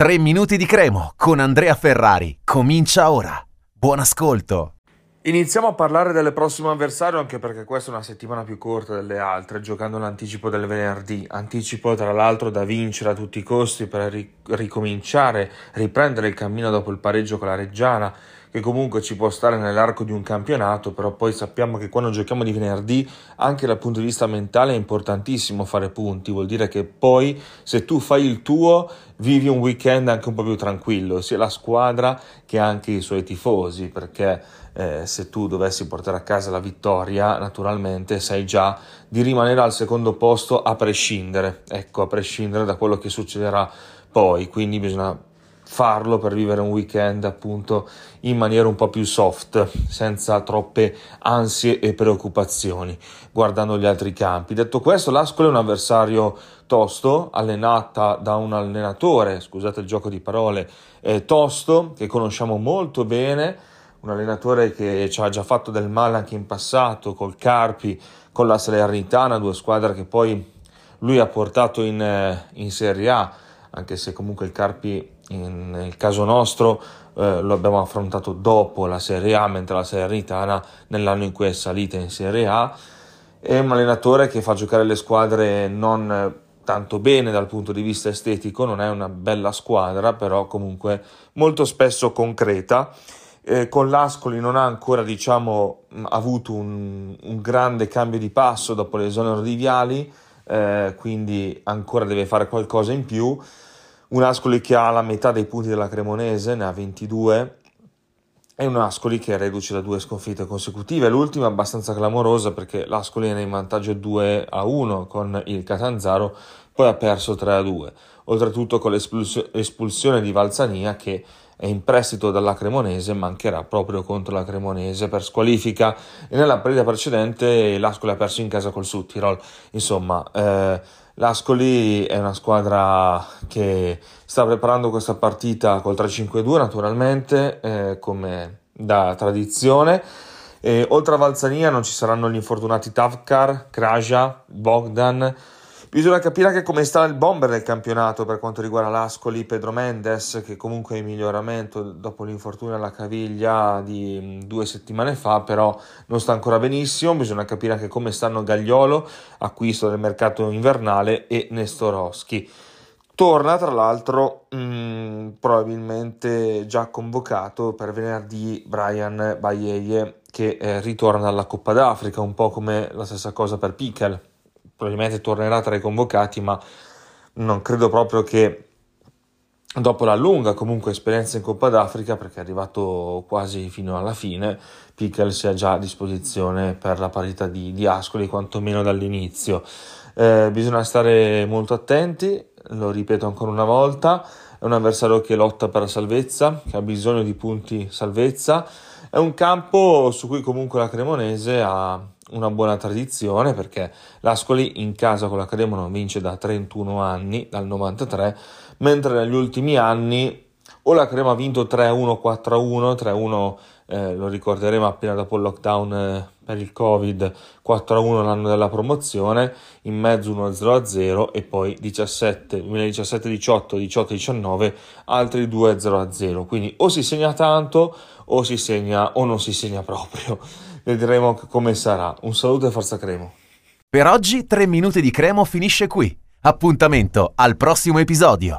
3 minuti di cremo con Andrea Ferrari. Comincia ora. Buon ascolto. Iniziamo a parlare del prossimo avversario anche perché questa è una settimana più corta delle altre, giocando l'anticipo del venerdì. Anticipo tra l'altro da vincere a tutti i costi per ricominciare, riprendere il cammino dopo il pareggio con la Reggiana che comunque ci può stare nell'arco di un campionato, però poi sappiamo che quando giochiamo di venerdì anche dal punto di vista mentale è importantissimo fare punti, vuol dire che poi se tu fai il tuo vivi un weekend anche un po' più tranquillo, sia la squadra che anche i suoi tifosi, perché eh, se tu dovessi portare a casa la vittoria, naturalmente sai già di rimanere al secondo posto a prescindere, ecco, a prescindere da quello che succederà poi, quindi bisogna farlo per vivere un weekend appunto in maniera un po' più soft, senza troppe ansie e preoccupazioni, guardando gli altri campi. Detto questo, l'Ascoli è un avversario tosto, allenata da un allenatore, scusate il gioco di parole, eh, tosto, che conosciamo molto bene, un allenatore che ci ha già fatto del male anche in passato, col Carpi, con la Salernitana, due squadre che poi lui ha portato in, eh, in Serie A, anche se comunque il Carpi nel caso nostro eh, lo abbiamo affrontato dopo la Serie A, mentre la Salernitana nell'anno in cui è salita in Serie A. È un allenatore che fa giocare le squadre non tanto bene dal punto di vista estetico, non è una bella squadra, però comunque molto spesso concreta. Eh, con l'Ascoli non ha ancora diciamo, avuto un, un, grande cambio di passo dopo l'esonero di Viali, eh, quindi ancora deve fare qualcosa in più un Ascoli che ha la metà dei punti della Cremonese, ne ha 22, e un Ascoli che è reduce da due sconfitte consecutive. L'ultima è abbastanza clamorosa perché l'Ascoli è in vantaggio 2 a 1 con il Catanzaro, poi ha perso 3 a 2. Oltretutto con l'espulsione di Valzania che è in prestito dalla Cremonese, mancherà proprio contro la Cremonese per squalifica e nella partita precedente l'Ascoli ha perso in casa col Suttirol. Insomma, eh, L'Ascoli è una squadra che sta preparando questa partita col 3-5-2 naturalmente, eh, come da tradizione. E, oltre a Valzania non ci saranno gli infortunati Tavkar, Kraja, Bogdan, Bisogna capire anche come sta il bomber nel campionato per quanto riguarda l'Ascoli, Pedro Mendes, che comunque è in miglioramento dopo l'infortunio alla caviglia di mm, due settimane fa, però non sta ancora benissimo. Bisogna capire anche come stanno Gagliolo, acquisto del mercato invernale, e Nestorowski. Torna tra l'altro mh, mm, probabilmente già convocato per venerdì Brian Bayeie che eh, ritorna alla Coppa d'Africa, un po' come la stessa cosa per Pickel probabilmente tornerà tra i convocati, ma non credo proprio che dopo la lunga comunque esperienza in Coppa d'Africa, perché è arrivato quasi fino alla fine, Pickle sia già a disposizione per la parità di, di Ascoli, quantomeno dall'inizio. Eh, bisogna stare molto attenti, lo ripeto ancora una volta, è un avversario che lotta per la salvezza, che ha bisogno di punti salvezza, è un campo su cui comunque la Cremonese ha una buona tradizione perché l'Ascoli in casa con la Cremona vince da 31 anni, dal 93, mentre negli ultimi anni o la Crema ha vinto 3-1, 4-1, 3-1 eh, lo ricorderemo appena dopo il lockdown eh, per il Covid, 4-1 l'anno della promozione, in mezzo 1-0-0 e poi 17, 2017-18, 18-19 altri 2-0-0, quindi o si segna tanto o si segna o non si segna proprio vedremo come sarà. Un saluto e forza Cremo. Per oggi 3 minuti di Cremo finisce qui. Appuntamento al prossimo episodio.